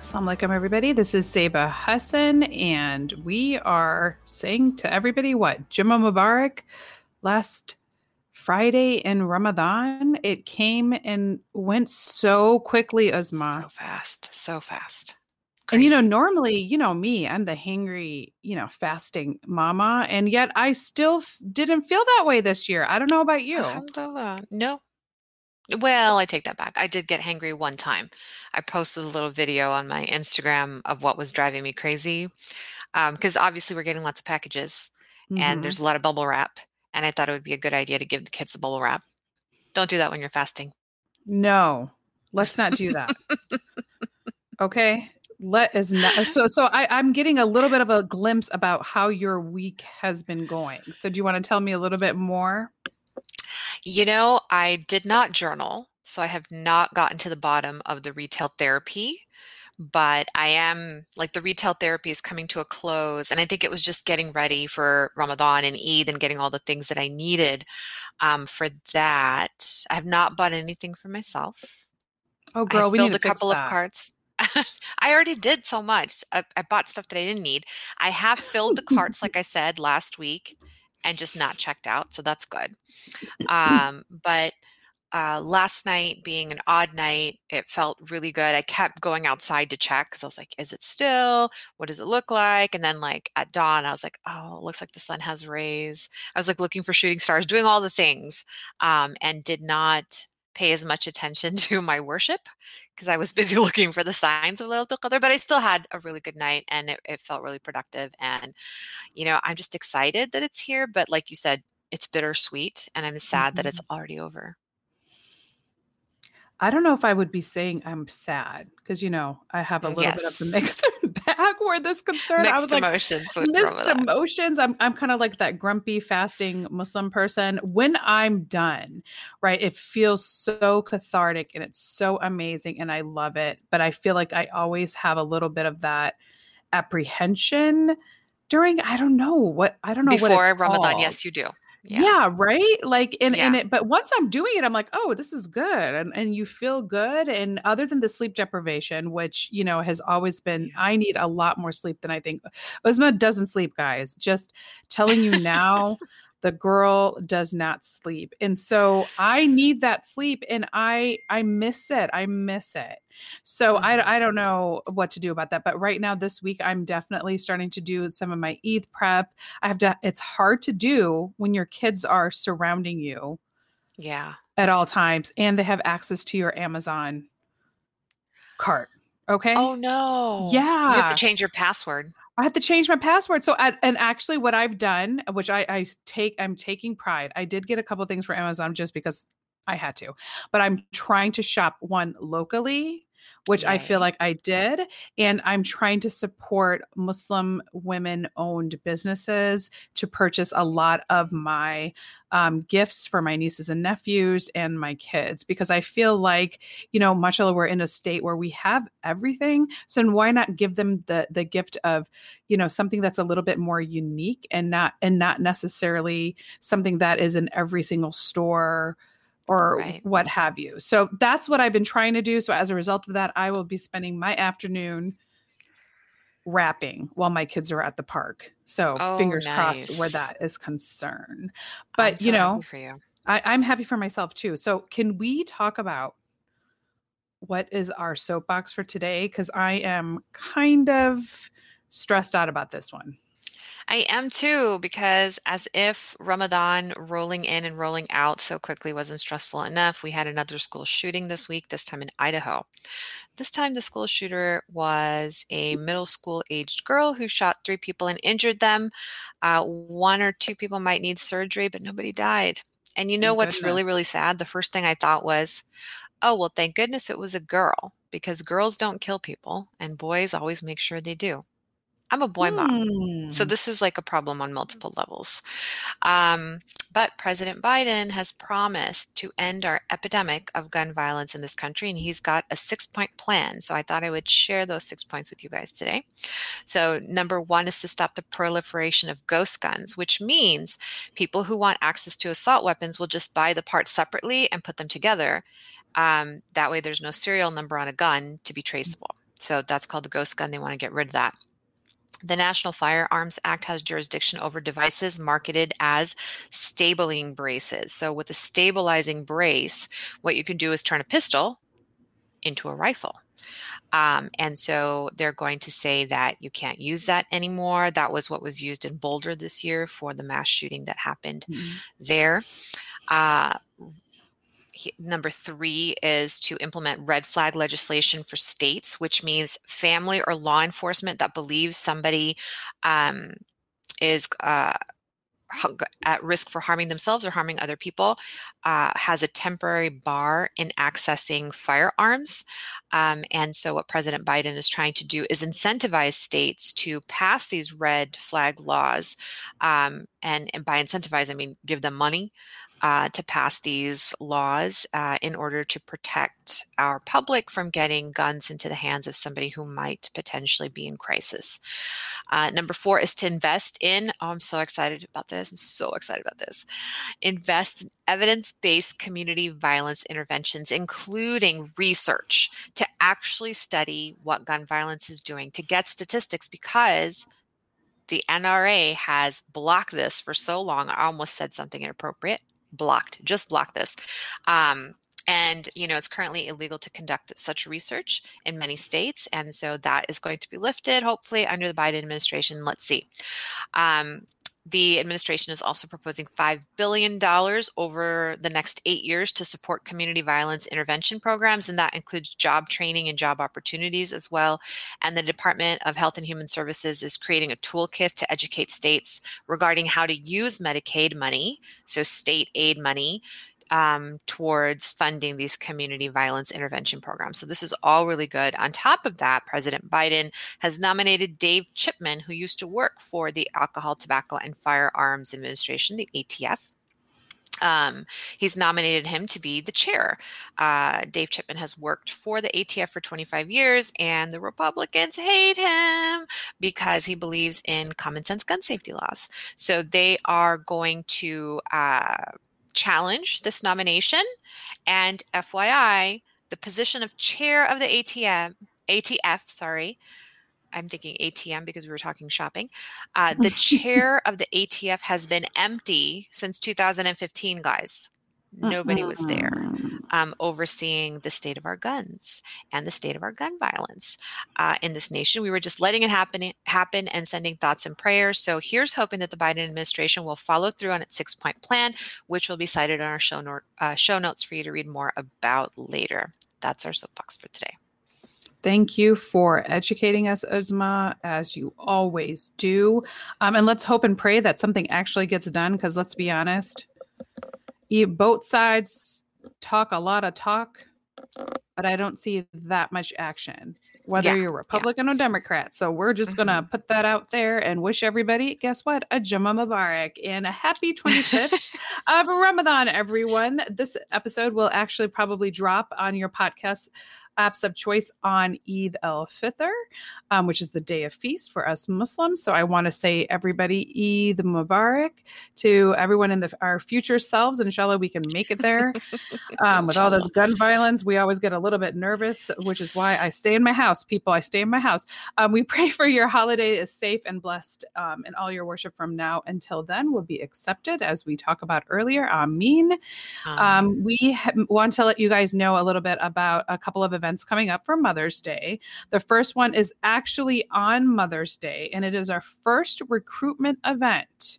Assalamu alaikum, everybody. This is Zeba Hassan, and we are saying to everybody what? Jummah Mubarak last Friday in Ramadan. It came and went so quickly, Uzma. So fast, so fast. And you know, normally, you know me, I'm the hangry, you know, fasting mama, and yet I still f- didn't feel that way this year. I don't know about you. Alhamdulillah. No, well, I take that back. I did get hangry one time. I posted a little video on my Instagram of what was driving me crazy. Because um, obviously, we're getting lots of packages mm-hmm. and there's a lot of bubble wrap. And I thought it would be a good idea to give the kids the bubble wrap. Don't do that when you're fasting. No, let's not do that. okay. Let is not so so I, I'm getting a little bit of a glimpse about how your week has been going. So do you want to tell me a little bit more? You know, I did not journal, so I have not gotten to the bottom of the retail therapy, but I am like the retail therapy is coming to a close. And I think it was just getting ready for Ramadan and Eid and getting all the things that I needed um, for that. I have not bought anything for myself. Oh, girl, I we filled need a couple that. of carts. I already did so much. I, I, bought stuff that I didn't need. I have filled the carts, like I said last week, and just not checked out. So that's good. Um, but uh, last night being an odd night, it felt really good. I kept going outside to check because I was like, is it still? What does it look like? And then, like, at dawn, I was like, oh, it looks like the sun has rays. I was like looking for shooting stars, doing all the things, um, and did not pay as much attention to my worship because I was busy looking for the signs of Laylatul Qadr, but I still had a really good night and it, it, felt really productive. And, you know, I'm just excited that it's here, but like you said, it's bittersweet and I'm sad mm-hmm. that it's mm-hmm. already over. I don't know if I would be saying I'm sad because you know I have a little yes. bit of the mixed where this concern. Mixed I was like, emotions. mixed emotions. I'm I'm kind of like that grumpy fasting Muslim person. When I'm done, right, it feels so cathartic and it's so amazing and I love it. But I feel like I always have a little bit of that apprehension during. I don't know what I don't know before Ramadan. Called. Yes, you do. Yeah. yeah. right like and yeah. and it but once i'm doing it i'm like oh this is good and and you feel good and other than the sleep deprivation which you know has always been i need a lot more sleep than i think uzma doesn't sleep guys just telling you now the girl does not sleep. And so i need that sleep and i i miss it. I miss it. So mm-hmm. i i don't know what to do about that but right now this week i'm definitely starting to do some of my Eid prep. I have to it's hard to do when your kids are surrounding you yeah. at all times and they have access to your amazon cart okay? Oh no. Yeah you have to change your password I have to change my password. So, and actually, what I've done, which I, I take, I'm taking pride. I did get a couple things for Amazon just because I had to, but I'm trying to shop one locally which I feel like I did. And I'm trying to support Muslim women owned businesses to purchase a lot of my um, gifts for my nieces and nephews and my kids because I feel like, you know, mashallah, we're in a state where we have everything. So why not give them the the gift of, you know, something that's a little bit more unique and not and not necessarily something that is in every single store or right. what have you. So that's what I've been trying to do. So as a result of that, I will be spending my afternoon wrapping while my kids are at the park. So oh, fingers nice. crossed where that is concerned. But so you know, you. I, I'm happy for myself too. So can we talk about what is our soapbox for today? Because I am kind of stressed out about this one. I am too, because as if Ramadan rolling in and rolling out so quickly wasn't stressful enough, we had another school shooting this week, this time in Idaho. This time, the school shooter was a middle school aged girl who shot three people and injured them. Uh, one or two people might need surgery, but nobody died. And you know thank what's goodness. really, really sad? The first thing I thought was, oh, well, thank goodness it was a girl because girls don't kill people and boys always make sure they do. I'm a boy mom. So Hmm. this is like a problem on multiple levels. Um, but President Biden has promised to end our epidemic of gun violence in this country, and he's got a six point plan. So I thought I would share those six points with you guys today. So, number one is to stop the proliferation of ghost guns, which means people who want access to assault weapons will just buy the parts separately and put them together. Um, that way, there's no serial number on a gun to be traceable. So, that's called a ghost gun. They want to get rid of that. The National Firearms Act has jurisdiction over devices marketed as stabilizing braces. So, with a stabilizing brace, what you can do is turn a pistol into a rifle. Um, and so they're going to say that you can't use that anymore. That was what was used in Boulder this year for the mass shooting that happened Mhm. there. Uh, number three is to implement red flag legislation for states, which means family or law enforcement that believes somebody um, is uh, at risk for harming themselves or harming other people uh, has a temporary bar in accessing firearms. Um, and so, what President Biden is trying to do is incentivize states to pass these red flag laws. Um, and, and by incentivize, I mean give them money uh, to pass these laws uh, in order to protect our public from getting guns into the hands of somebody who might potentially be in crisis. Uh, number four is to invest in, oh, I'm so excited about this. I'm so excited about this. Invest in evidence based community violence interventions, including research to actually study what gun violence is doing, to get statistics because the NRA has blocked this for so long. I almost said something inappropriate. Blocked, just block this. Um, and you know it's currently illegal to conduct such research in many states and so that is going to be lifted hopefully under the biden administration let's see um, the administration is also proposing $5 billion over the next eight years to support community violence intervention programs, and that includes job training and job opportunities as well. And the Department of Health and Human Services is creating a toolkit to educate states regarding how to use Medicaid money, so state aid money, um, towards funding these community violence intervention programs. So, this is all really good. On top of that, President Biden has nominated Dave Chipman, who used to work for the Alcohol, Tobacco, and Firearms Administration, the ATF. Um, he's nominated him to be the chair. Uh, Dave Chipman has worked for the ATF for 25 years, and the Republicans hate him because he believes in common sense gun safety laws. So they are going to uh, challenge this nomination. And FYI, the position of chair of the ATM, ATF, sorry, I'm thinking ATM because we were talking shopping. Uh, the chair of the ATF has been empty since 2015, guys. Nobody was there um, overseeing the state of our guns and the state of our gun violence uh, in this nation. We were just letting it happen, happen and sending thoughts and prayers. So here's hoping that the Biden administration will follow through on its six-point plan, which will be cited on our show, no- uh, show notes for you to read more about later. That's our soapbox for today. Thank you for educating us, Uzma, as you always do. Um, and let's hope and pray that something actually gets done. Because let's be honest, you, both sides talk a lot of talk, but I don't see that much action, whether Yeah, you're Republican or Democrat. So we're just gonna mm-hmm. put that out there and wish everybody, guess what, a Jumma Mubarak and a happy 25th of Ramadan, everyone. This episode will actually probably drop on your podcast apps of choice on Eid al Fitr, um, which is the day of feast for us Muslims. So I want to say, everybody, Eid Mubarak to everyone in the, our future selves. Inshallah, we can make it there. Um, with all this gun violence, we always get a little bit nervous, which is why I stay in my house. People, I stay in my house. Um, we pray for your holiday is safe and blessed, um, and all your worship from now until then will be accepted, as we talked about earlier. Amin. Um, we ha- want to let you guys know a little bit about a couple of events coming up for Mother's Day. The first one is actually on Mother's Day, and it is our first recruitment event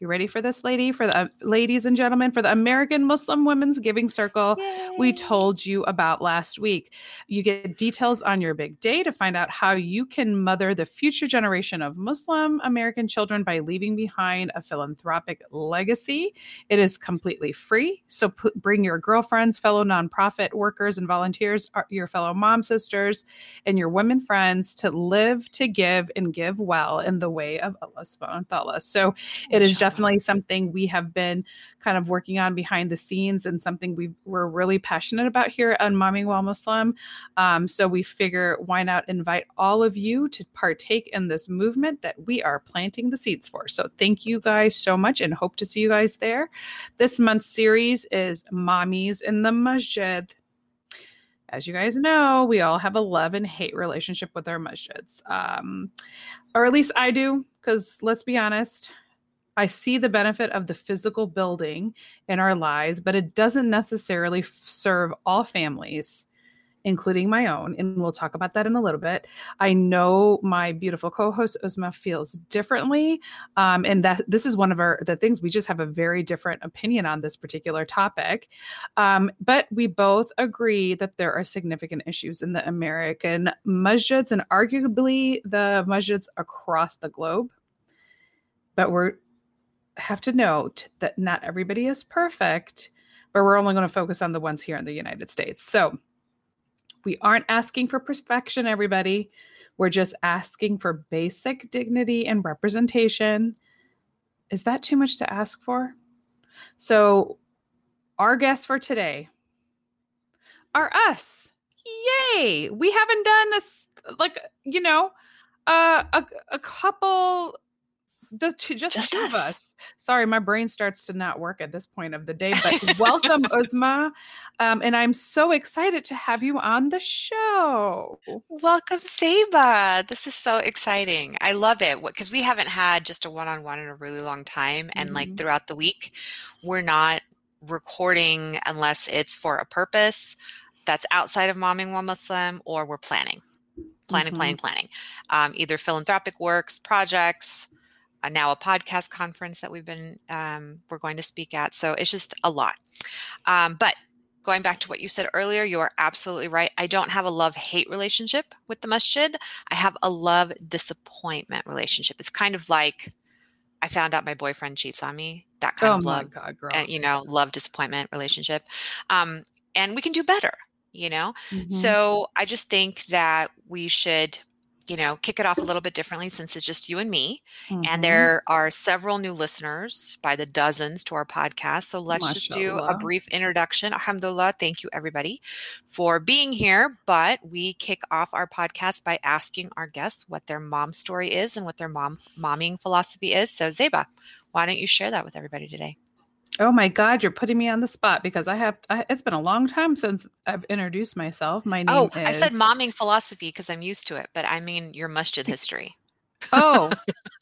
You ready for this, lady? For the uh, ladies and gentlemen, for the American Muslim Women's Giving Circle, Yay. we told you about last week. You get details on your big day to find out how you can mother the future generation of Muslim American children by leaving behind a philanthropic legacy. It is completely free. So p- bring your girlfriends, fellow nonprofit workers and volunteers, uh, your fellow mom sisters, and your women friends to live, to give, and give well in the way of Allah subhanahu wa ta'ala. So it is definitely something we have been kind of working on behind the scenes and something we we're really passionate about here on Momming While Muslim. Um, so we figure why not invite all of you to partake in this movement that we are planting the seeds for. So thank you guys so much and hope to see you guys there. This month's series is Mommies in the Masjid as you guys know, we all have a love and hate relationship with our masjids. Um, or at least I do, because let's be honest, I see the benefit of the physical building in our lives, but it doesn't necessarily serve all families, including my own. And we'll talk about that in a little bit. I know my beautiful co-host Uzma feels differently, um, and that this is one of our the things we just have a very different opinion on this particular topic. Um, but we both agree that there are significant issues in the American masjids and arguably the masjids across the globe. But we're have to note that not everybody is perfect, but we're only going to focus on the ones here in the United States. So we aren't asking for perfection, everybody. We're just asking for basic dignity and representation. Is that too much to ask for? So, our guests for today are us. Yay! We haven't done this like you know uh, a a couple the two, just, just two us. of us. Sorry, my brain starts to not work at this point of the day. But welcome, Uzma, um, and I'm so excited to have you on the show. Welcome, Zeba. This is so exciting. I love it because we haven't had just a one-on-one in a really long time, and mm-hmm. like throughout the week, we're not recording unless it's for a purpose that's outside of momming while Muslim, or we're planning planning, mm-hmm. planning, planning. Um, either philanthropic works, projects, uh, now a podcast conference that we've been um, we're going to speak at. So it's just a lot. Um, but going back to what you said earlier, you are absolutely right. I don't have a love hate relationship with the masjid. I have a love disappointment relationship. It's kind of like I found out my boyfriend cheats on me. That kind oh of love, God, and you know, love disappointment relationship. Um, and we can do better. You know, mm-hmm. so I just think that we should you know, kick it off a little bit differently since it's just you and me. Mm-hmm. And there are several new listeners by the dozens to our podcast. So let's Mashallah. just do a brief introduction. Alhamdulillah. Thank you, everybody, for being here. But we kick off our podcast by asking our guests what their mom story is and what their mom momming philosophy is. So, Zeba, why don't you share that with everybody today? Oh my God, you're putting me on the spot because I have. I, it's been a long time since I've introduced myself. My oh, name. Is Oh, is... I said momming philosophy because I'm used to it, but I mean your masjid history. Oh,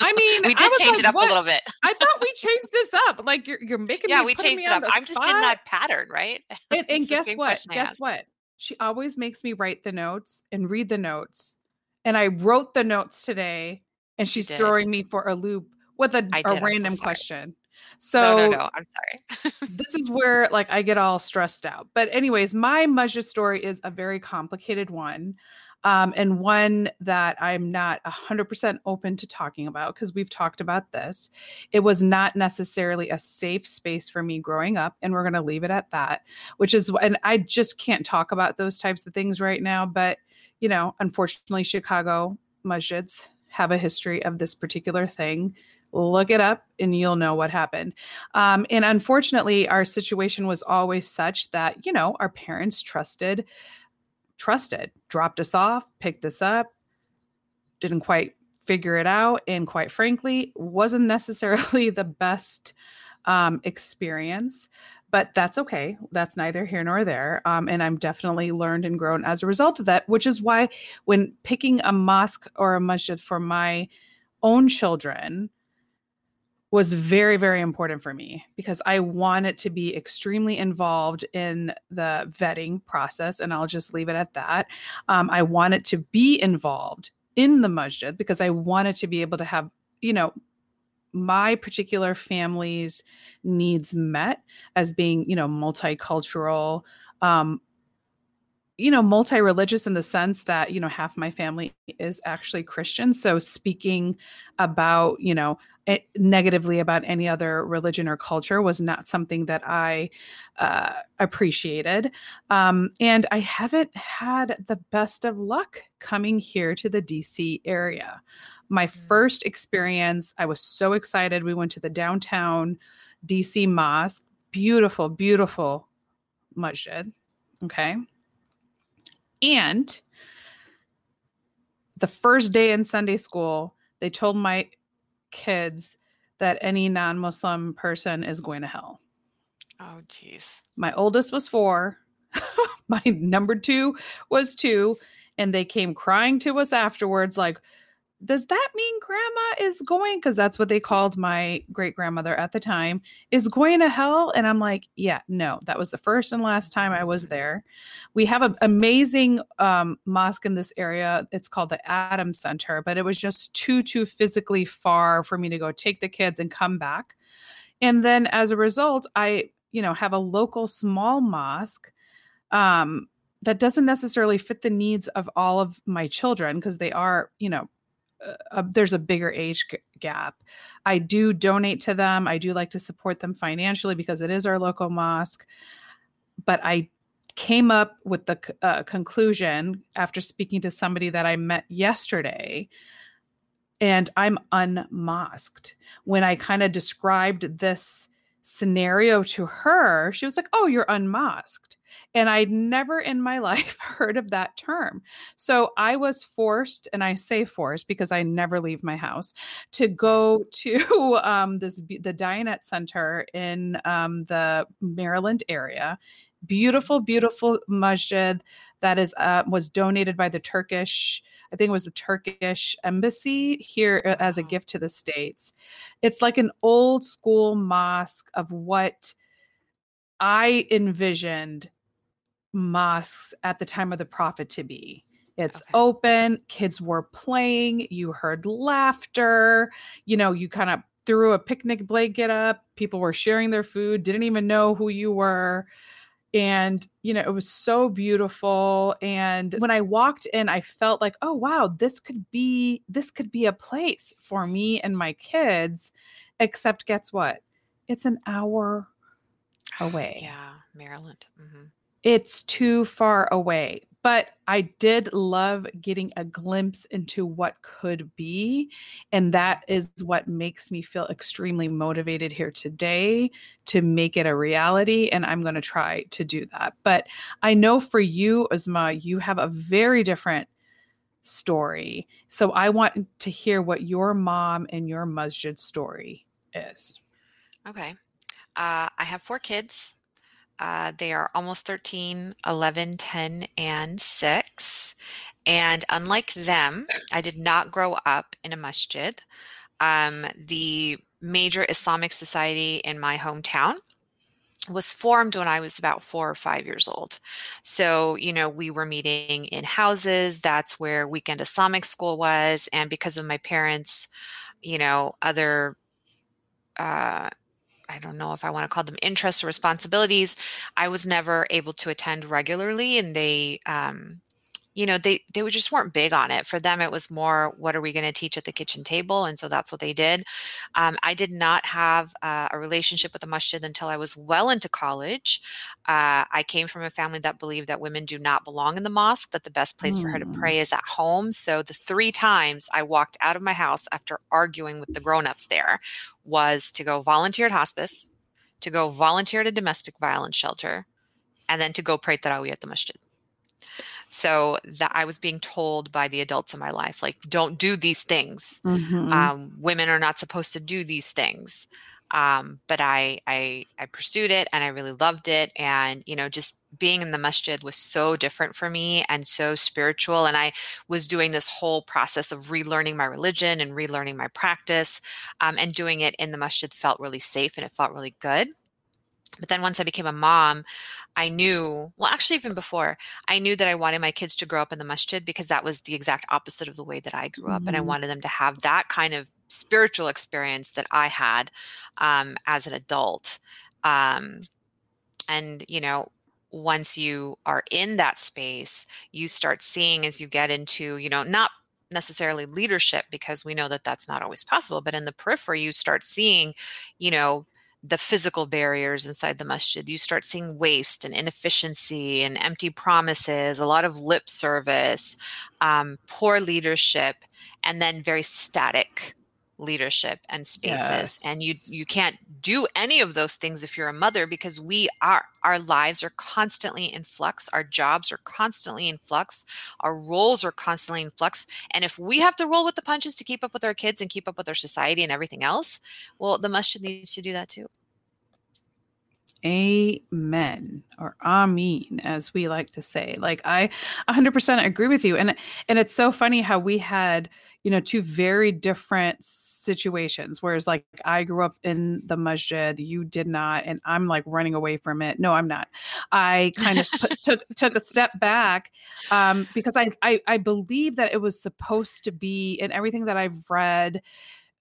I mean, we did change like, it up what? a little bit. I thought we changed this up. Like you're you're making. Yeah, we changed it up. I'm just in that pattern, right? And, and guess what? Guess what? She always makes me write the notes and read the notes, and I wrote the notes today, and she's throwing me for a loop with a, a random question. So no, no, no. I'm sorry. this is where like I get all stressed out. But anyways, my masjid story is a very complicated one. Um, and one that I'm not 100% open to talking about because we've talked about this. It was not necessarily a safe space for me growing up, and we're going to leave it at that, which is, and I just can't talk about those types of things right now. But, you know, unfortunately, Chicago masjids have a history of this particular thing look it up and you'll know what happened. Um, and unfortunately, our situation was always such that, you know, our parents trusted, trusted, dropped us off, picked us up, didn't quite figure it out. And quite frankly, wasn't necessarily the best um, experience. But that's okay. That's neither here nor there. Um, and I'm definitely learned and grown as a result of that, which is why when picking a mosque or a masjid for my own children, was very very important for me because i wanted to be extremely involved in the vetting process and i'll just leave it at that. Um, i wanted to be involved in the masjid because i wanted to be able to have you know my particular family's needs met as being, you know, multicultural, um, you know, multi religious in the sense that, you know, half my family is actually Christian. So speaking about, you know, negatively about any other religion or culture was not something that I uh, appreciated. Um, and I haven't had the best of luck coming here to the DC area. My mm. first experience, I was so excited. We went to the downtown DC mosque. Beautiful, beautiful masjid. Okay. And the first day in Sunday school, they told my kids that any non Muslim person is going to hell. Oh, jeez. My oldest was four. my number two was two. And they came crying to us afterwards, like, does that mean grandma is going because that's what they called my great grandmother at the time is going to hell? And i'm like yeah no that was the first and last time i was there. We have an amazing um, mosque in this area it's called the adam center but it was just too too physically far for me to go take the kids and come back. And then as a result i you know have a local small mosque um, that doesn't necessarily fit the needs of all of my children because they are you know uh, there's a bigger age g- gap. I do donate to them. I do like to support them financially because it is our local mosque. But I came up with the uh, conclusion after speaking to somebody that I met yesterday, and I'm unmosqued. When I kind of described this scenario to her, she was like, Oh, you're unmosqued. And I'd never in my life heard of that term. So I was forced, and I say forced because I never leave my house, to go to um, this the Diyanet Center in um, the Maryland area. Beautiful, beautiful masjid that is uh, was donated by the Turkish. I think it was the Turkish embassy here uh, as a gift to the states. It's like an old school mosque of what I envisioned mosques at the time of the prophet to be. It's okay. open, kids were playing, you heard laughter, you know, you kind of threw a picnic blanket up, people were sharing their food, didn't even know who you were. And, you know, it was so beautiful. And when I walked in, I felt like, oh, wow, this could be, this could be a place for me and my kids. Except, guess what? It's an hour away. Yeah, Maryland. Mm-hmm it's too far away. But I did love getting a glimpse into what could be. And that is what makes me feel extremely motivated here today to make it a reality. And I'm going to try to do that. But I know for you, Uzma, you have a very different story. So I want to hear what your mom and your masjid story is. Okay. Uh, I have four kids. Uh, they are almost 13, 11, 10, and 6. And unlike them, I did not grow up in a masjid. Um, the major Islamic society in my hometown was formed when I was about four or five years old. So, you know, we were meeting in houses. That's where weekend Islamic school was. And because of my parents, you know, other uh, I don't know if I want to call them interests or responsibilities. I was never able to attend regularly, and they, um, you know, they they just weren't big on it. For them, it was more, what are we going to teach at the kitchen table? And so that's what they did. Um, I did not have uh, a relationship with the masjid until I was well into college. Uh, I came from a family that believed that women do not belong in the mosque; that the best place mm. for her to hmm. pray is at home. So the three times I walked out of my house after arguing with the grown-ups there was to go volunteer at hospice, to go volunteer at a domestic violence shelter, and then to go pray tarawih at the masjid. So that I was being told by the adults in my life, like, don't do these things. Mm-hmm. Um, women are not supposed to do these things. Um, but I, I, I pursued it and I really loved it. And, you know, just being in the masjid was so different for me and so spiritual. And I was doing this whole process of relearning my religion and relearning my practice. Um, and doing it in the masjid felt really safe and it felt really good. But then once I became a mom, I knew, well, actually, even before, I knew that I wanted my kids to grow up in the masjid because that was the exact opposite of the way that I grew up. Mm-hmm. And I mm-hmm. wanted them to have that kind of spiritual experience that I had um, as an adult. Um, and, you know, once you are in that space, you start seeing as you get into, you know, not necessarily leadership because we know that that's not always possible, but in the periphery, you start seeing, you know, the physical barriers inside the masjid. You start seeing waste and inefficiency and empty promises, a lot of lip service, um, poor leadership, and then very static leadership and spaces yes. and you you can't do any of those things if you're a mother because we are our lives are constantly in flux our jobs are constantly in flux our roles are constantly in flux and if we have to roll with the punches to keep up with our kids and keep up with our society and everything else well the masjid needs to do that too amen or amen as we like to say. Like i 100% agree with you and and it's so funny how we had you know two very different situations whereas like i grew up in the masjid you did not and i'm like running away from it. No i'm not. I kind of put, took took a step back um because I, I i believe that it was supposed to be in everything that i've read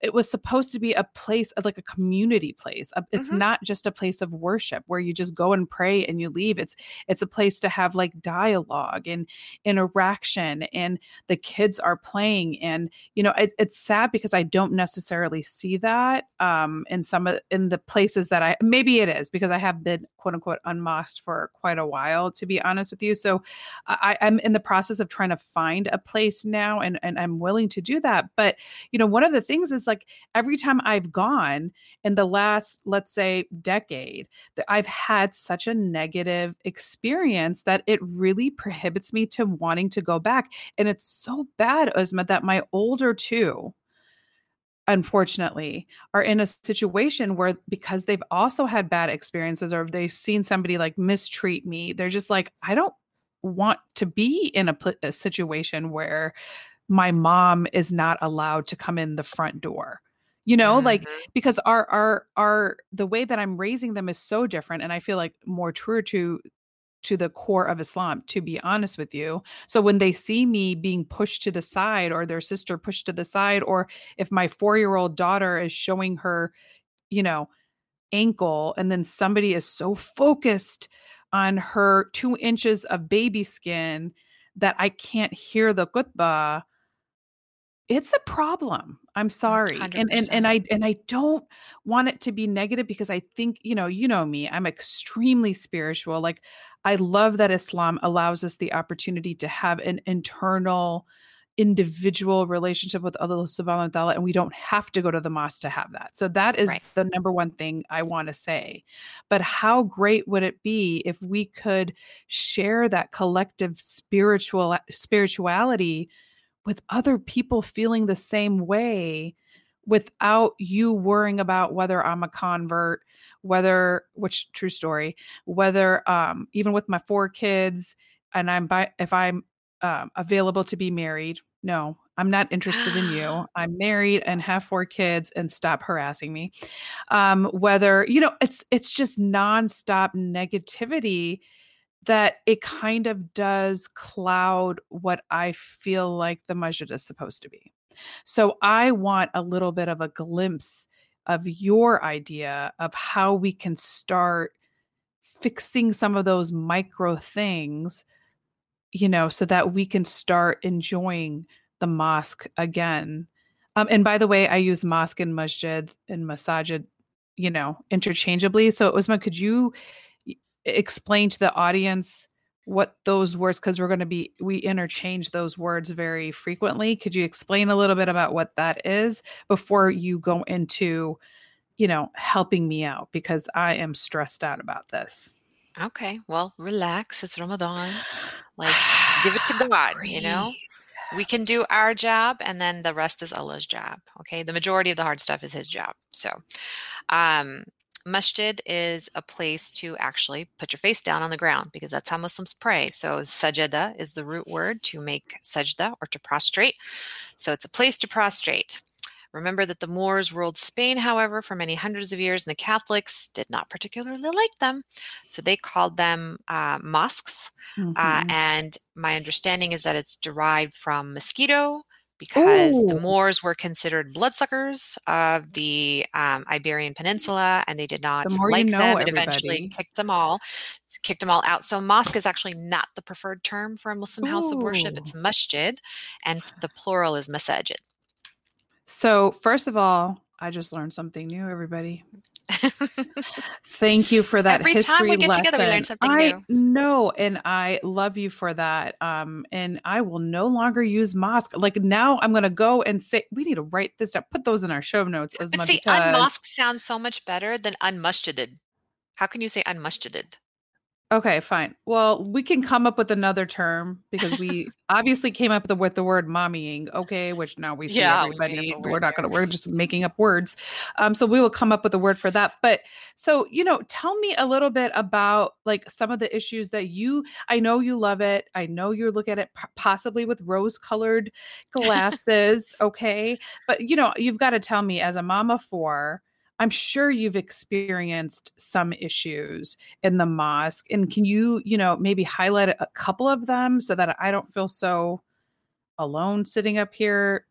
it was supposed to be a place like a community place it's mm-hmm. not just a place of worship where you just go and pray and you leave. It's it's a place to have like dialogue and interaction and the kids are playing and you know it, it's sad because i don't necessarily see that um in some of in the places that i maybe it is because i have been quote unquote unmosqued for quite a while to be honest with you. So i i'm in the process of trying to find a place now and and i'm willing to do that. But you know one of the things is like every time I've gone in the last, let's say, decade, that I've had such a negative experience that it really prohibits me to wanting to go back. And it's so bad, Uzma, that my older two, unfortunately, are in a situation where because they've also had bad experiences or they've seen somebody like mistreat me, they're just like, I don't want to be in a, a situation where my mom is not allowed to come in the front door you know mm-hmm. like because our our our the way that i'm raising them is so different and i feel like more true to to the core of islam to be honest with you so when they see me being pushed to the side or their sister pushed to the side or if my 4-year-old daughter is showing her you know ankle and then somebody is so focused on her 2 inches of baby skin that i can't hear the khutbah it's a problem i'm sorry 100%. and and and i and i don't want it to be negative because i think you know you know me i'm extremely spiritual like i love that islam allows us the opportunity to have an internal individual relationship with Allah subhanahu wa ta'ala and we don't have to go to the mosque to have that. So that is right. the number one thing I want to say. But how great would it be if we could share that collective spiritual spirituality with other people feeling the same way without you worrying about whether I'm a convert, whether which true story, whether um even with my four kids and I'm by if I'm um, available to be married. No, I'm not interested in you. I'm married and have four kids and stop harassing me. Um, whether, you know, it's it's just nonstop negativity that it kind of does cloud what I feel like the masjid is supposed to be. So I want a little bit of a glimpse of your idea of how we can start fixing some of those micro things, you know, so that we can start enjoying the mosque again. Um, and by the way, I use mosque and masjid and masajid, you know, interchangeably. So Uzma, could you explain to the audience what those words because we're going to be we interchange those words very frequently. Could you explain a little bit about what that is before you go into you know helping me out? Because i am stressed out about this. Okay well relax it's ramadan. Like give it to god you know? We can do our job and then the rest is allah's job okay? The majority of the hard stuff is his job so um Masjid is a place to actually put your face down on the ground because that's how Muslims pray. So sajada is the root word to make sajda or to prostrate. So it's a place to prostrate. Remember that the Moors ruled Spain, however, for many hundreds of years, and the Catholics did not particularly like them. So they called them uh, mosques. Uh, mm-hmm. Uh, and my understanding is that it's derived from mosquito, because Ooh. the Moors were considered bloodsuckers of the um, Iberian Peninsula, and they did not you like know, them, and eventually kicked them all, kicked them all out. So mosque is actually not the preferred term for a Muslim house of worship. It's masjid, and the plural is masajid. So, first of all, I just learned something new, everybody. Thank you for that Every time we get lesson. together, we learn something I new. know, and I love you for that. Um, and I will no longer use mosque. Like now, I'm gonna go and say we need to write this down. Put those in our show notes, But Uzma, see, because unmosque sounds so much better than unmasjided. How can you say unmasjided? Okay, fine. Well, we can come up with another term because we obviously came up with the word mommying, okay, which now we see Yeah, we everybody. a We're not gonna we're just making up words. Um, so we will come up with a word for that. But so, you know, tell me a little bit about like some of the issues that you I know you love it. I know you look at it p- possibly with rose-colored glasses, okay? But you know, you've got to tell me as a mom of four, I'm sure you've experienced some issues in the mosque. And can you, you know, maybe highlight a couple of them so that I don't feel so alone sitting up here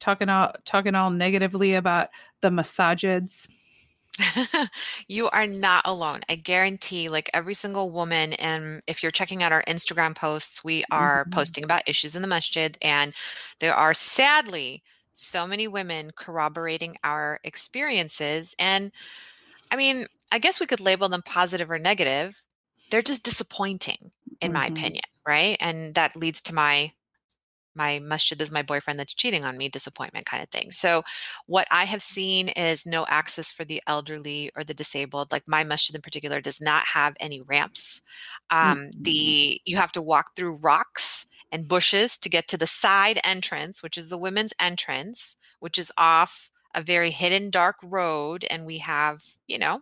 talking all talking all negatively about the masajids? you are not alone. I guarantee, like every single woman, and if you're checking out our Instagram posts, we are Mhm. posting about issues in the masjid, and there are sadly so many women corroborating our experiences. And I mean, I guess we could label them positive or negative. They're just disappointing, in my Mhm. opinion, right? And that leads to my my masjid is my boyfriend that's cheating on me disappointment kind of thing so what i have seen is no access for the elderly or the disabled like my masjid in particular does not have any ramps um, Mhm. the you have to walk through rocks and bushes to get to the side entrance which is the women's entrance which is off a very hidden dark road and we have you know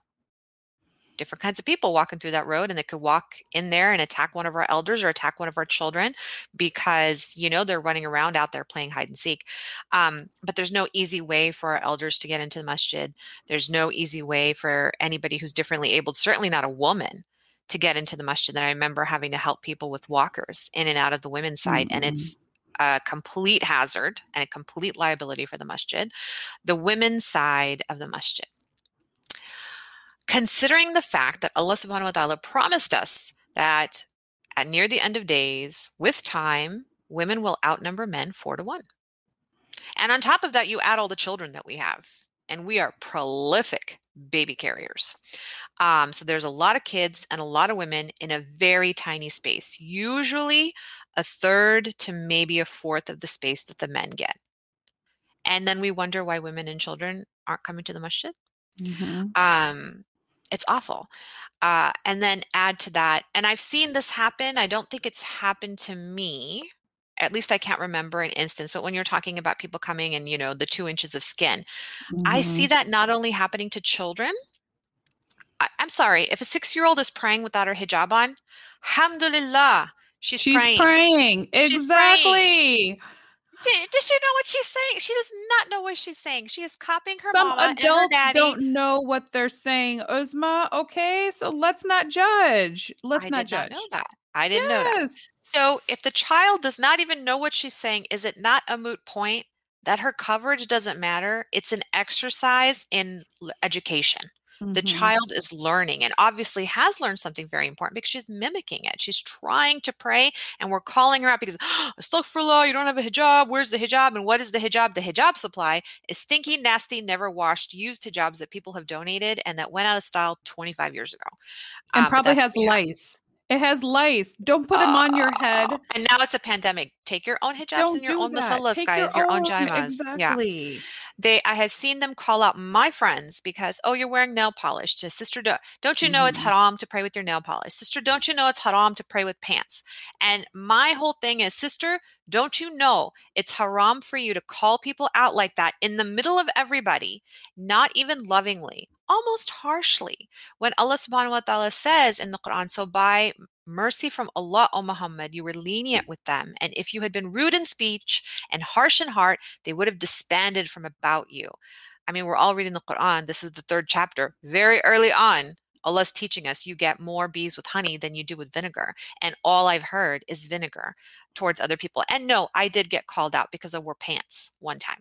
different kinds of people walking through that road and they could walk in there and attack one of our elders or attack one of our children because you know they're running around out there playing hide and seek. Um, but there's no easy way for our elders to get into the masjid. There's no easy way for anybody who's differently abled certainly not a woman to get into the masjid and i remember having to help people with walkers in and out of the women's side and Mhm. it's a complete hazard and a complete liability for the masjid the women's side of the masjid considering the fact that Allah subhanahu wa ta'ala promised us that at near the end of days, with time, women will outnumber men four to one. And on top of that, you add all the children that we have, and we are prolific baby carriers. Um, so there's a lot of kids and a lot of women in a very tiny space, usually a third to maybe a fourth of the space that the men get. And then we wonder why women and children aren't coming to the masjid Mhm. um it's awful uh and then add to that and i've seen this happen i don't think it's happened to me at least i can't remember an instance but when you're talking about people coming and you know the two inches of skin i see Mhm. that not only happening to children I, i'm sorry if a six year old is praying without her hijab on alhamdulillah she's, She's praying, praying. She's praying. Exactly. Did, does she know what she's saying she does not know what she's saying she is copying her Some mama and her adults daddy don't know what they're saying, Uzma. Okay, so let's not judge. Let's i not judge. not know that i didn't know that yes. So if the child does not even know what she's saying, is it not a moot point that her coverage doesn't matter? It's an exercise in education. The Mhm. child is learning and obviously has learned something very important because she's mimicking it. She's trying to pray and we're calling her out because astaghfirullah, you don't have a hijab. Where's the hijab? And what is the hijab? The hijab supply is stinky, nasty, never washed, used hijabs that people have donated and that went out of style 25 years ago. and Um, probably has lice. It has lice. Don't put them on your head. Oh, And now it's a pandemic. Take your own hijabs Don't and your own masalas, Take guys, your, own own. jaimas. Yeah. They I have seen them call out my friends because, oh, you're wearing nail polish. To sister, do, don't you know it's Mhm. haram to pray with your nail polish? Sister, don't you know it's haram to pray with pants? And my whole thing is, sister, don't you know it's haram for you to call people out like that in the middle of everybody, not even lovingly, almost harshly? When Allah subhanahu wa ta'ala says in the Quran, so by mercy from Allah, O Muhammad, you were lenient with them. And if you had been rude in speech and harsh in heart, they would have disbanded from about you. I mean, we're all reading the Quran. This is the third chapter, very early on. Allah's teaching us you get more bees with honey than you do with vinegar. And all I've heard is vinegar towards other people. And no, I did get called out because I wore pants one time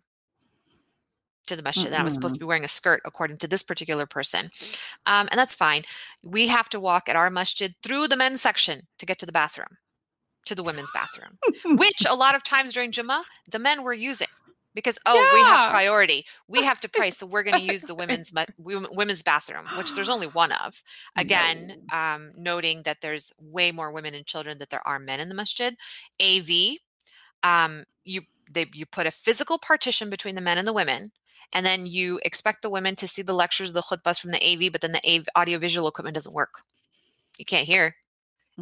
to the masjid. Mm-hmm. I was supposed to be wearing a skirt, according to this particular person. Um, and that's fine. We have to walk at our masjid through the men's section to get to the bathroom, to the women's bathroom, which a lot of times during Jummah, the men were using because oh yeah. we have priority we have to pray so we're going to use the women's women's bathroom which there's only one of again no. um, noting that there's way more women and children that there are men in the masjid av um, you they you put a physical partition between the men and the women and then you expect the women to see the lectures the khutbahs from the av but then the AV, audiovisual equipment doesn't work. You can't hear.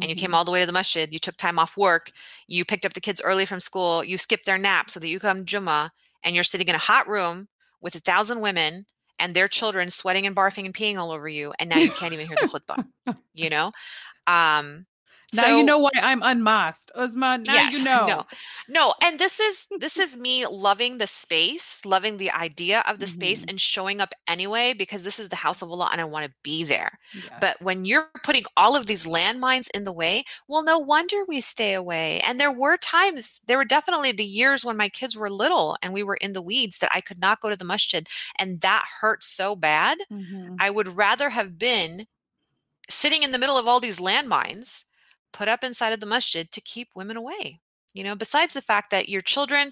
And you came mm-hmm. all the way to the masjid, you took time off work, you picked up the kids early from school, you skipped their nap so that you come Jummah and you're sitting in a hot room with a thousand women and their children sweating and barfing and peeing all over you and now you can't even hear the khutbah you know? Um now so, you know why I'm unmosqued, Uzma. Now yes, you know. No, no, and this is this is me loving the space, loving the idea of the mm-hmm. space, and showing up anyway because this is the house of Allah, and I want to be there. Yes. But when you're putting all of these landmines in the way, well, no wonder we stay away. And there were times, there were definitely the years when my kids were little and we were in the weeds that I could not go to the masjid, and that hurt so bad. Mm-hmm. I would rather have been sitting in the middle of all these landmines put up inside of the masjid to keep women away. You know, besides the fact that your children,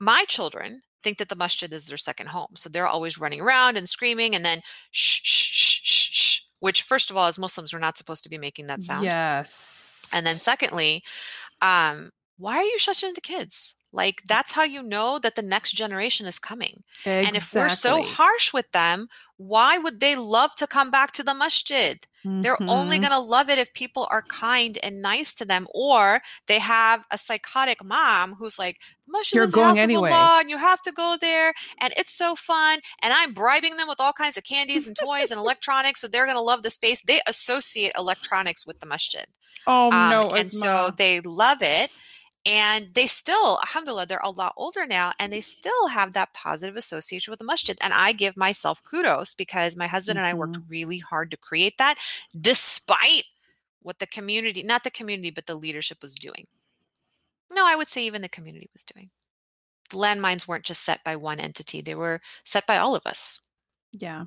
my children, think that the masjid is their second home. So they're always running around and screaming and then shh, shh, shh, shh, shh, which, first of all, as Muslims, we're not supposed to be making that sound. Yes. And then, secondly, um, why are you shushing the kids? Like that's how you know that the next generation is coming. Exactly. And if we're so harsh with them, why would they love to come back to the masjid? Mm-hmm. They're only mm-hmm. going to love it if people are kind and nice to them, or they have a psychotic mom who's like, masjid You're going anyway. and you have to go there, and it's so fun. And I'm bribing them with all kinds of candies and toys and electronics, so they're going to love the space. They associate electronics with the masjid. Oh um, no! And so they love it and they still alhamdulillah they're a lot older now and they still have that positive association with the masjid and i give myself kudos because my husband mm-hmm. and i worked mm-hmm. really hard to create that despite what the community not the community but the leadership was doing no i would say even the community was doing the landmines weren't just set by one entity they were set by all of us yeah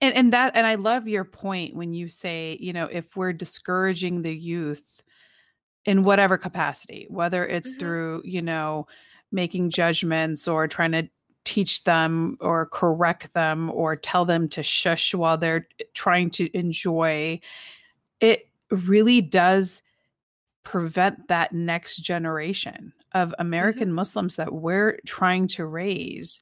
and and that and i love your point when you say you know if we're discouraging the youth in whatever capacity, whether it's mm-hmm. through, you know, making judgments or trying to teach them or correct them or tell them to shush while they're trying to enjoy, it really does prevent that next generation of American mm-hmm. Muslims that we're trying to raise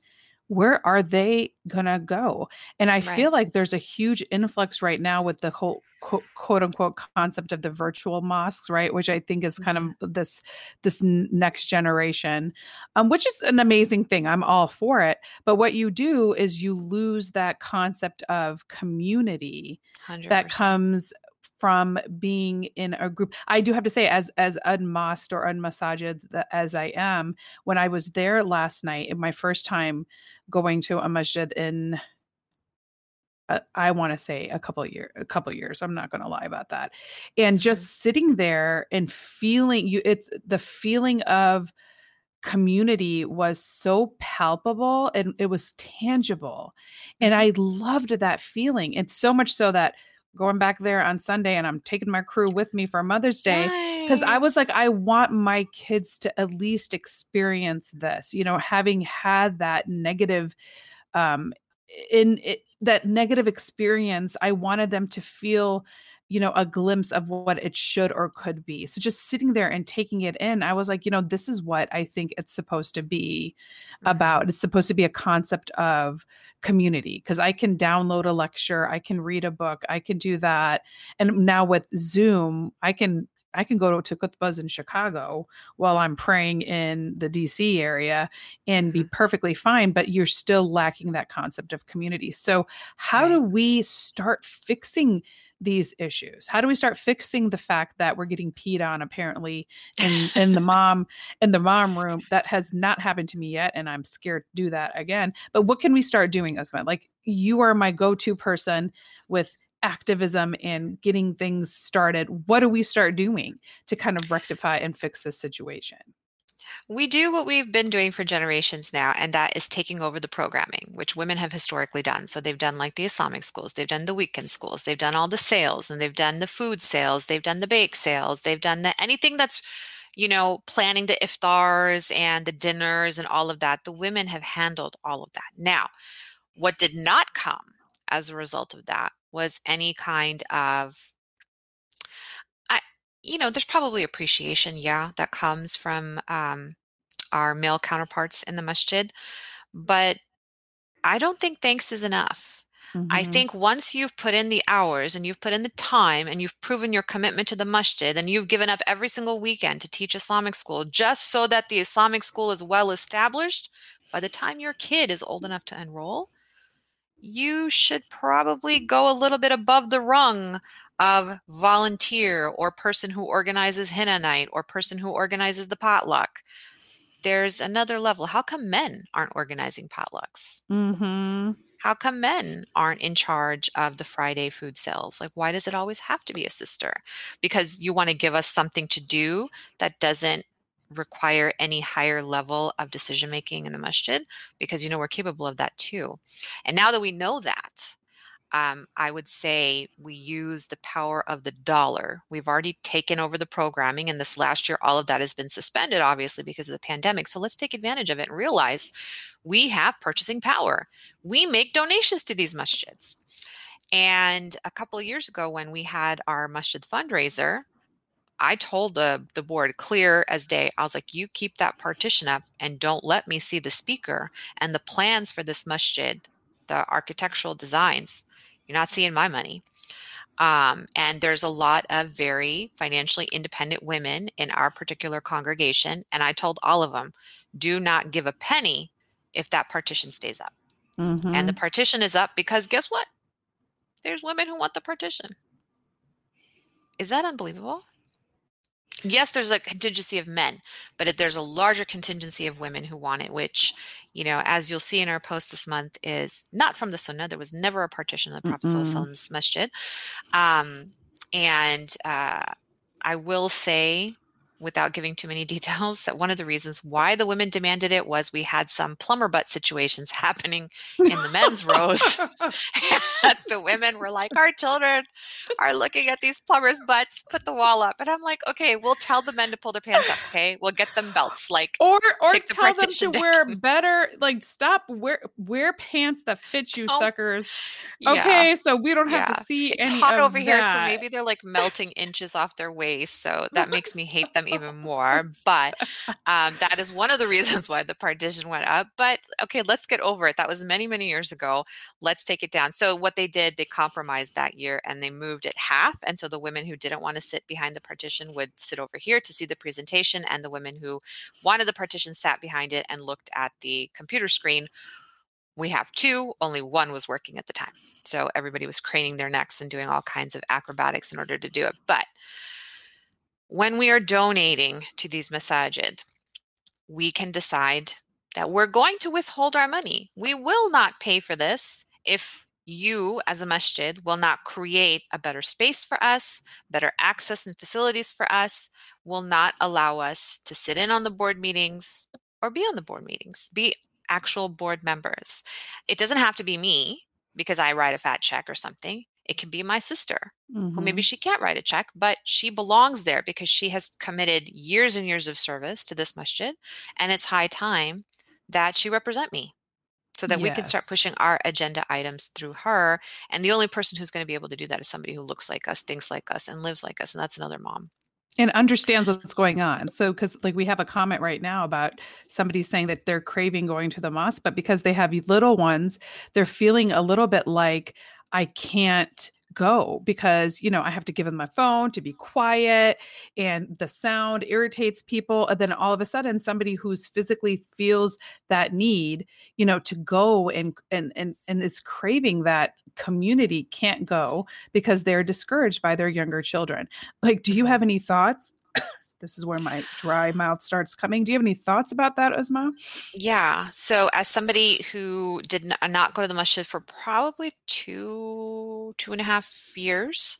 where are they to go? And I right. feel like there's a huge influx right now with the whole quote, quote, unquote concept of the virtual mosques, right? Which I think is kind mm-hmm. of this this next generation, um, which is an amazing thing. I'm all for it. But what you do is you lose that concept of community 100%. that comes from being in a group. I do have to say, as as unmosqued or unmassaged as I am, when I was there last night, my first time going to a masjid in uh, I want to say a couple of years, a couple of years. I'm not going to lie about that. And just sitting there and feeling you, it's the feeling of community was so palpable and it was tangible. And mm-hmm. I loved that feeling. And so much so that going back there on Sunday and I'm taking my crew with me for Mother's Day because I was like, I want my kids to at least experience this, you know, having had that negative, um, in it, that negative experience, I wanted them to feel you know a glimpse of what it should or could be so just sitting there and taking it in i was like you know this is what i think it's supposed to be mm-hmm. about it's supposed to be a concept of community because i can download a lecture i can read a book i can do that and now with zoom i can I can go to Khutbahs in Chicago while I'm praying in the DC area and be mm-hmm. perfectly fine, but you're still lacking that concept of community. So, how do we start fixing these issues? How do we start fixing the fact that we're getting peed on apparently in in the mom in the mom room? That has not happened to me yet, and I'm scared to do that again. But what can we start doing, Uzma? Like you are my go-to person with activism and getting things started what do we start doing to kind of rectify and fix this situation we do what we've been doing for generations now, and that is taking over the programming, which women have historically done. So they've done like the Islamic schools, they've done the weekend schools, they've done all the sales, and they've done the food sales, they've done the bake sales, they've done the anything that's you know, planning the iftars and the dinners and all of that. The women have handled all of that. Now, what did not come as a result of that was any kind of you know, there's probably appreciation, yeah, that comes from um, our male counterparts in the masjid, but I don't think thanks is enough. Mm-hmm. I think once you've put in the hours and you've put in the time and you've proven your commitment to the masjid and you've given up every single weekend to teach Islamic school just so that the Islamic school is well established, by the time your kid is old enough to enroll, you should probably go a little bit above the rung of volunteer or person who organizes henna night or person who organizes the potluck. There's another level. How come men aren't organizing potlucks? Mm-hmm. how come men aren't in charge of the friday food sales? Like why does it always have to be a sister? Because you want to give us something to do that doesn't require any higher level of decision making in the masjid because you know we're capable of that too. And now that we know that um, I would say we use the power of the dollar. We've already taken over the programming, and this last year, all of that has been suspended, obviously, because of the pandemic. So let's take advantage of it and realize we have purchasing power. We make donations to these masjids. And a couple of years ago, when we had our masjid fundraiser, I told the the board clear as day. I was like, "You keep that partition up and don't let me see the speaker and the plans for this masjid, the architectural designs." You're not seeing my money. Um, and there's a lot of very financially independent women in our particular congregation. And I told all of them, do not give a penny if that partition stays up. Mm-hmm. And the mm-hmm. partition is up because guess what? There's women who want the partition. Is that unbelievable? yes, there's a contingency of men, but there's a larger contingency of women who want it, which, you know, as you'll see in our post this month, is not from the Sunnah. There was never a partition of the Prophet mm masjid. Um, and uh, I will say without giving too many details, that one of the reasons why the women demanded it was we had some plumber butt situations happening in the men's rows. the women were like, Our children are looking at these plumbers' butts, put the wall up. And I'm like, Okay, we'll tell the men to pull their pants up. Okay, we'll get them belts. Like, or, or tell them to down. wear better, like, stop, wear, wear pants that fit you, oh, suckers. Okay, yeah. so we don't have yeah. to see it's any. hot over that. here, so maybe they're like melting inches off their waist. So that makes me hate them even more. But um, that is one of the reasons why the partition went up. But okay, let's get over it. That was many, many years ago. Let's take it down. So what they did, they compromised that year and they moved it half. And so the women who didn't want to sit behind the partition would sit over here to see the presentation, and the women who wanted the partition sat behind it and looked at the computer screen. We have two, only one was working at the time. So everybody was craning their necks and doing all kinds of acrobatics in order to do it. But when we are donating to these masajid, we can decide that we're going to withhold our money. We will not pay for this if you, as a masjid, will not create a better space for us, better access and facilities for us, will not allow us to sit in on the board meetings or be on the board meetings, be actual board members. It doesn't have to be me because I write a fat check or something. It can be my sister, mm-hmm. who maybe mm-hmm. she can't write a check, but she belongs there because she has committed years and years of service to this masjid. And it's high time that she represent me so that yes. we can start pushing our agenda items through her. And the only person who's going to be able to do that is somebody who looks like us, thinks like us, and lives like us. And that's another mom and understands what's going on. So, because like we have a comment right now about somebody saying that they're craving going to the mosque, but because they have little ones, they're feeling a little bit like, I can't go because you know I have to give them my phone to be quiet and the sound irritates people and then all of a sudden somebody who's physically feels that need you know to go and and and and is craving that community can't go because they're discouraged by their younger children. Like do you mm-hmm. have any thoughts this is where my dry mouth starts coming. Do you have any thoughts about that, Uzma? Yeah. So, as somebody who did not go to the masjid for probably two, two and a half years,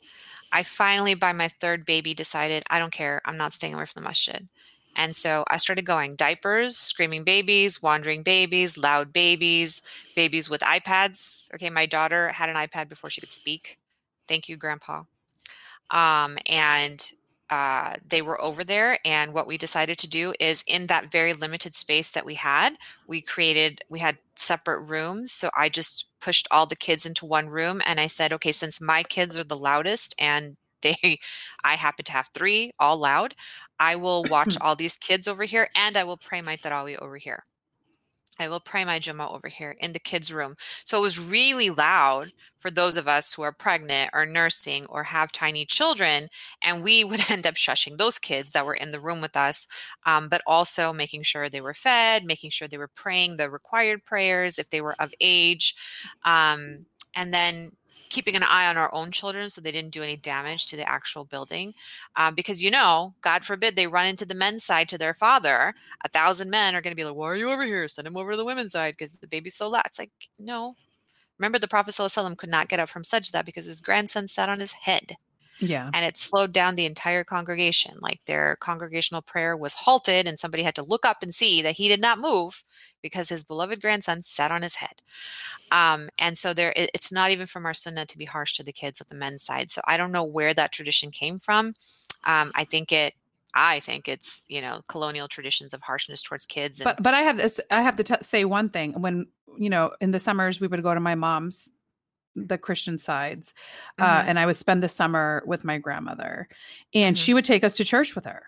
I finally, by my third baby, decided I don't care. I'm not staying away from the masjid. And so I started going diapers, screaming babies, wandering babies, loud babies, babies with iPads. Okay, my daughter had an iPad before she could speak. Thank you, Grandpa. Um, and uh, they were over there and what we decided to do is in that very limited space that we had we created we had separate rooms. So i just pushed all the kids into one room and i said okay since my kids are the loudest and they i happen to have three all loud i will watch all these kids over here and i will pray my tarawih over here I will pray my Jummah over here in the kids' room. So it was really loud for those of us who are pregnant or nursing or have tiny children. And we would end up shushing those kids that were in the room with us, um, but also making sure they were fed, making sure they were praying the required prayers if they were of age. Um, and then keeping an eye on our own children so they didn't do any damage to the actual building. Um, because, you know, God forbid they run into the men's side to their father. A thousand men are going to be like, why are you over here? Send him over to the women's side because the baby's so loud. It's like, no. Remember, the Prophet ﷺ could not get up from sajda because his grandson sat on his head. Yeah. And it slowed down the entire congregation. Like their congregational prayer was halted, and somebody had to look up and see that he did not move because his beloved grandson sat on his head. Um, and so there, it's not even from our sunnah to be harsh to the kids at the men's side. So I don't know where that tradition came from. Um, I think it I think it's you know colonial traditions of harshness towards kids. And- but but I have this. I have to t- say one thing. When you know in the summers we would go to my mom's the Christian sides. Uh, mm-hmm. and I would spend the summer with my grandmother, and mm-hmm. she would take us to church with her.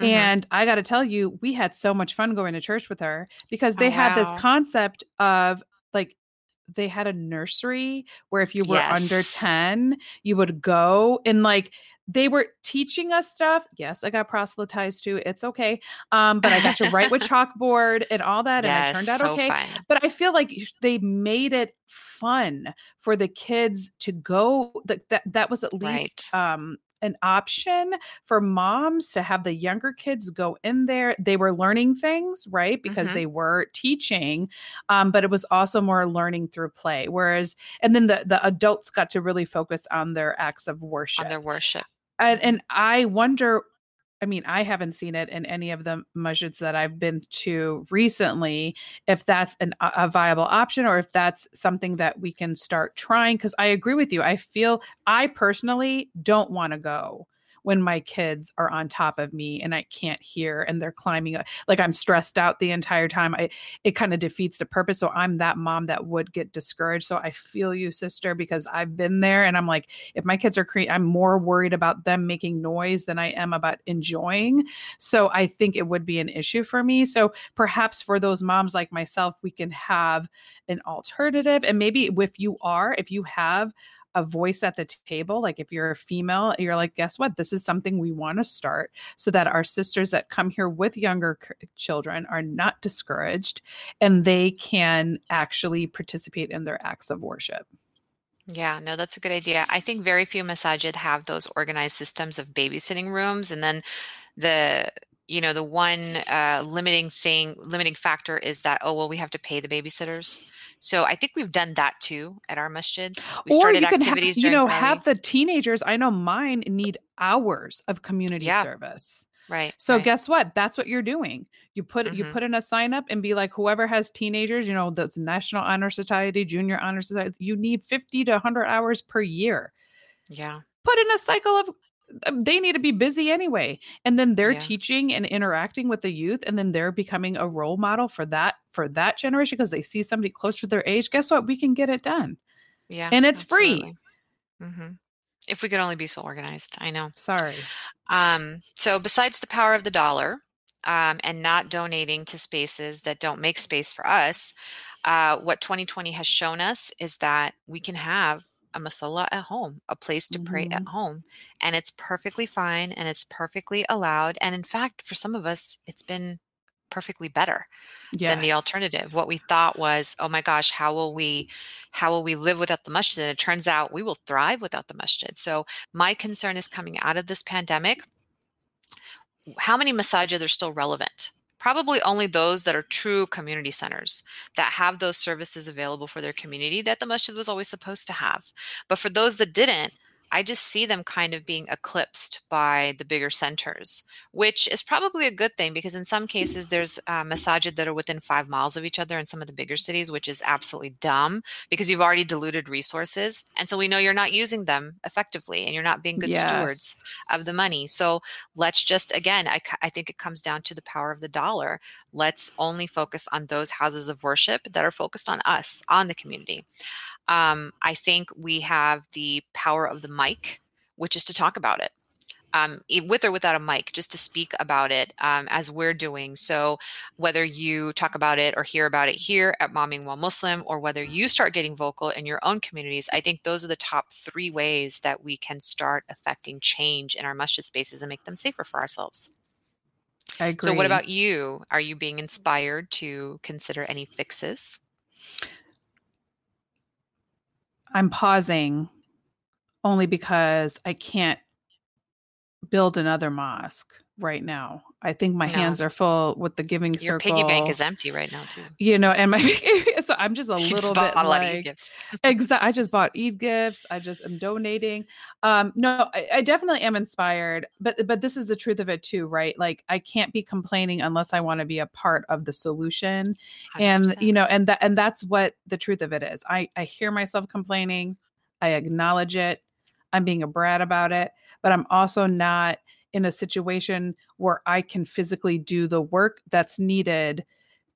Mm-hmm. And I got to tell you, we had so much fun going to church with her because they oh, had wow. this concept of like they had a nursery where if you were yes. under 10, you would go and like they were teaching us stuff. Yes, I got proselytized too. It's okay. Um, but I got to write with chalkboard and all that, yes, and it turned out so okay. Fun. But I feel like they made it fun for the kids to go. That that, that was at least right. um an option for moms to have the younger kids go in there. They were learning things, right? Because mm-hmm. they were teaching, um, but it was also more learning through play. Whereas, and then the the adults got to really focus on their acts of worship. On their worship and, and I wonder I mean, I haven't seen it in any of the masjids that I've been to recently. If that's an, a viable option, or if that's something that we can start trying, because I agree with you. I feel I personally don't want to go when my kids are on top of me and I can't hear and they're climbing like I'm stressed out the entire time. I it kind of defeats the purpose. So I'm that mom that would get discouraged. So I feel you, sister, because I've been there and I'm like, if my kids are creating, I'm more worried about them making noise than I am about enjoying. So I think it would be an issue for me. So perhaps for those moms like myself, we can have an alternative. And maybe if you are, if you have a voice at the table. Like if you're a female, you're like, guess what? This is something we want to start so that our sisters that come here with younger c- children are not discouraged and they can actually participate in their acts of worship. Yeah, no, that's a good idea. I think very few masajid have those organized systems of babysitting rooms. And then the you know the one uh, limiting thing limiting factor is that oh well we have to pay the babysitters. So i think we've done that too at our masjid. We or started you activities have, you know have the teenagers i know mine need hours of community yeah. service. Right so right. guess what? That's what you're doing. You put mm-hmm. you put in a sign up and be like whoever has teenagers you know that's national honor society junior honor society you need 50 to 100 hours per year. Yeah. Put in a cycle of they need to be busy anyway and then they're yeah. teaching and interacting with the youth and then they're becoming a role model for that for that generation because they see somebody close to their age guess what we can get it done yeah and it's absolutely. free mm-hmm. if we could only be so organized i know sorry um so besides the power of the dollar um, and not donating to spaces that don't make space for us uh, what 2020 has shown us is that we can have a musalla at home, a place to pray at mm-hmm. home. And it's perfectly fine and it's perfectly allowed. And in fact, for some of us, it's been perfectly better yes. than the alternative. What we thought was, oh my gosh, how will we how will we live without the masjid? And it turns out we will thrive without the masjid. So my concern is coming out of this pandemic how many masajid are still relevant? Probably only those that are true community centers that have those services available for their community that the masjid was always supposed to have. But for those that didn't, I just see them kind of being eclipsed by the bigger centers, which is probably a good thing because in some cases there's uh, masajid that are within five miles of each other in some of the bigger cities, which is absolutely dumb because you've already diluted resources. And so we know you're not using them effectively and you're not being good yes. stewards of the money. So let's just, again, I, I think it comes down to the power of the dollar. Let's only focus on those houses of worship that are focused on us, on the community. Um, I think we have the power of the mic, which is to talk about it. Um, with or without a mic, just to speak about it um, as we're doing. So, whether you talk about it or hear about it here at Momming While Muslim, or whether you start getting vocal in your own communities, I think those are the top three ways that we can start affecting change in our masjid spaces and make them safer for ourselves. I agree. So, what about you? Are you being inspired to consider any fixes? I'm pausing only because I can't build another mosque right now. I think my no. hands are full with the giving Your circle. Your piggy bank is empty right now too. You know, and my so I'm just a you little just bit a like gifts. exactly. I just bought Eid gifts. I just am donating. Um, no, I, I, definitely am inspired, but but this is the truth of it too, right? Like I can't be complaining unless I want to be a part of the solution, 100%. and you know, and that and that's what the truth of it is. I I hear myself complaining. I acknowledge it. I'm being a brat about it, but I'm also not in a situation where I can physically do the work that's needed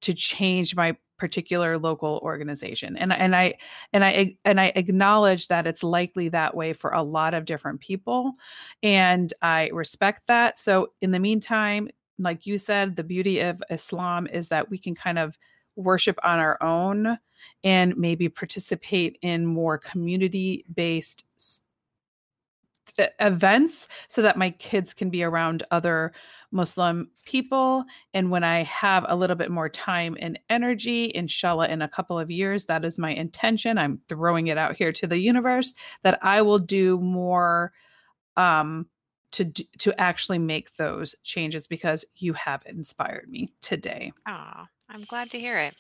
to change my particular local organization. And and I and I and I acknowledge that it's likely that way for a lot of different people and I respect that. So in the meantime like you said the beauty of Islam is that we can kind of worship on our own and maybe participate in more community based events so that my kids can be around other Muslim people. And when I have a little bit more time and energy, inshallah, in a couple of years, that is my intention. I'm throwing it out here to the universe that I will do more um, to to actually make those changes because you have inspired me today. Ah, I'm glad to hear it.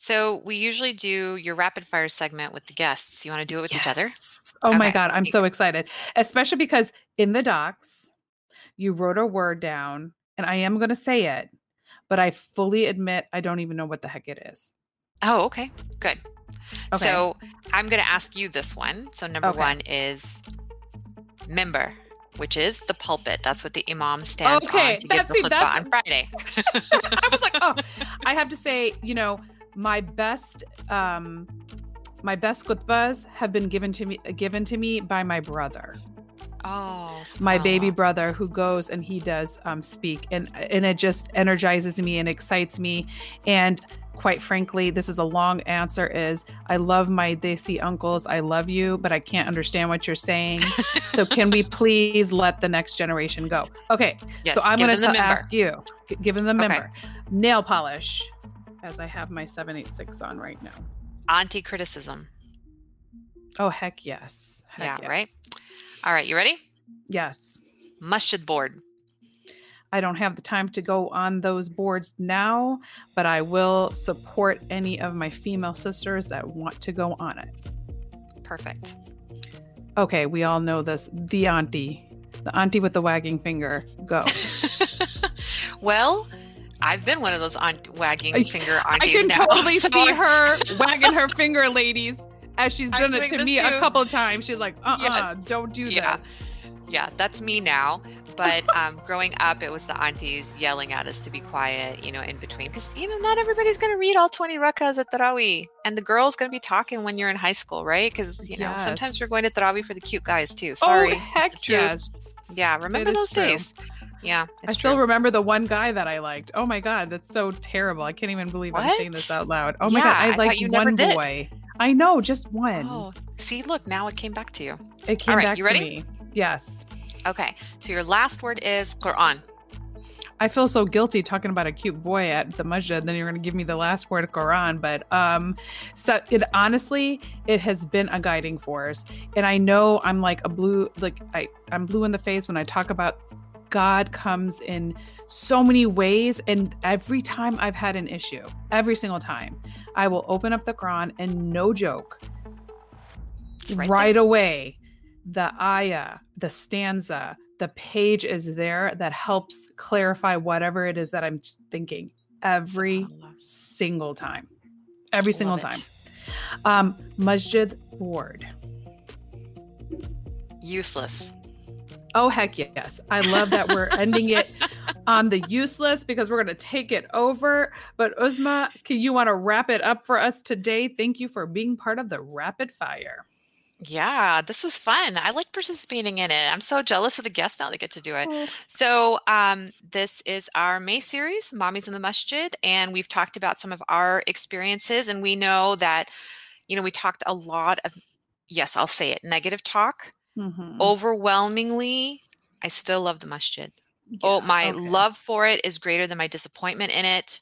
So we usually do your rapid fire segment with the guests. You want to do it with yes. each other? Oh okay. my God, I'm so excited. Especially because in the docs, you wrote a word down, and I am going to say it, but I fully admit I don't even know what the heck it is. Oh, okay. Good. Okay. So I'm going to ask you this one. So number okay. one is minbar which is the pulpit. That's what the imam stands okay, on to give the khutbah on Friday. I was like, oh, I have to say, you know, my best um my best khutbahs have been given to me given to me by my brother. Oh, my baby brother who goes and he does um, speak, and and it just energizes me and excites me. And quite frankly, this is a long answer. Is I love my desi uncles. I love you, but I can't understand what you're saying. so can we please let the next generation go? Okay. Yes, so I'm going to ask you, given the minbar, okay. nail polish as I have my 786 on right now. Anti criticism. Oh, heck yes. Heck yeah, yes. right? All right, you ready? Yes. Masjid board. I don't have the time to go on those boards now, but I will support any of my female sisters that want to go on it. Perfect. Okay, we all know this. The auntie, the auntie with the wagging finger. Go. well, I've been one of those aunt wagging finger aunties. I can now, totally so. see her wagging her finger, ladies, as she's done it to me too. a couple times. She's like, "Uh, uh-uh, uh, do not do yeah. this." Yeah, that's me now. But um, growing up, it was the aunties yelling at us to be quiet, you know, in between, because you know not everybody's going to read all twenty rakas at Tarawih, and the girl's going to be talking when you're in high school, right? Because you know yes. sometimes we're going to Tarawih for the cute guys too. Sorry, oh heck yes. Yeah, remember those true. days. Yeah. I still true. remember the one guy that I liked. Oh my god, that's so terrible. I can't even believe what? I'm saying this out loud. Oh my yeah, god, I like one boy. I know, just one. Oh, see, look, now it came back to you. It came back you ready? to me. Yes. Okay. So your last word is Quran. I feel so guilty talking about a cute boy at the masjid. Then you're going to give me the last word Quran, but um, so it honestly it has been a guiding force, and I know I'm like a blue like I I'm blue in the face when I talk about God comes in so many ways. And every time I've had an issue, every single time, I will open up the Quran and no joke, right, right away, the ayah, the stanza, the page is there that helps clarify whatever it is that I'm thinking every single time. Every single time. Um, Masjid Ward. Useless. Oh, heck yes. I love that we're ending it on the useless because we're going to take it over. But Uzma, can you want to wrap it up for us today? Thank you for being part of the rapid fire. Yeah, this was fun. I like participating in it. I'm so jealous of the guests now that get to do it. Oh. So, um, this is our May series, Mommies in the Masjid, and we've talked about some of our experiences. And we know that, you know, we talked a lot of, yes, I'll say it, negative talk. Mm-hmm. Overwhelmingly, I still love the masjid. Oh, yeah, oh, my okay. love for it is greater than my disappointment in it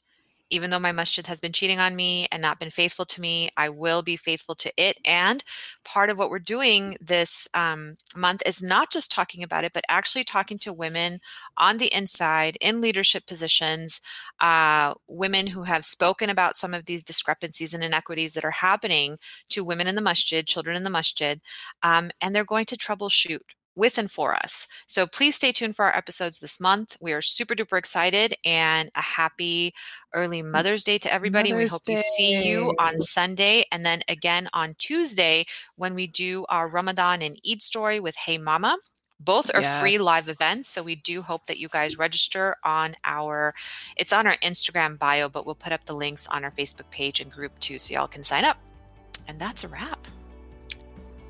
even though my masjid has been cheating on me and not been faithful to me, I will be faithful to it. And part of what we're doing this um, month is not just talking about it, but actually talking to women on the inside in leadership positions, uh, women who have spoken about some of these discrepancies and inequities that are happening to women in the masjid, children in the masjid, um, and they're going to troubleshoot with and for us. So please stay tuned for our episodes this month. We are super duper excited and a happy early Mother's Day to everybody. Mother's we hope Day. we see you on Sunday and then again on Tuesday when we do our Ramadan and Eid story with Hey Mama. Both are yes. free live events, so we do hope that you guys register on our it's on our Instagram bio, but we'll put up the links on our Facebook page and group too so y'all can sign up. And that's a wrap.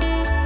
thank you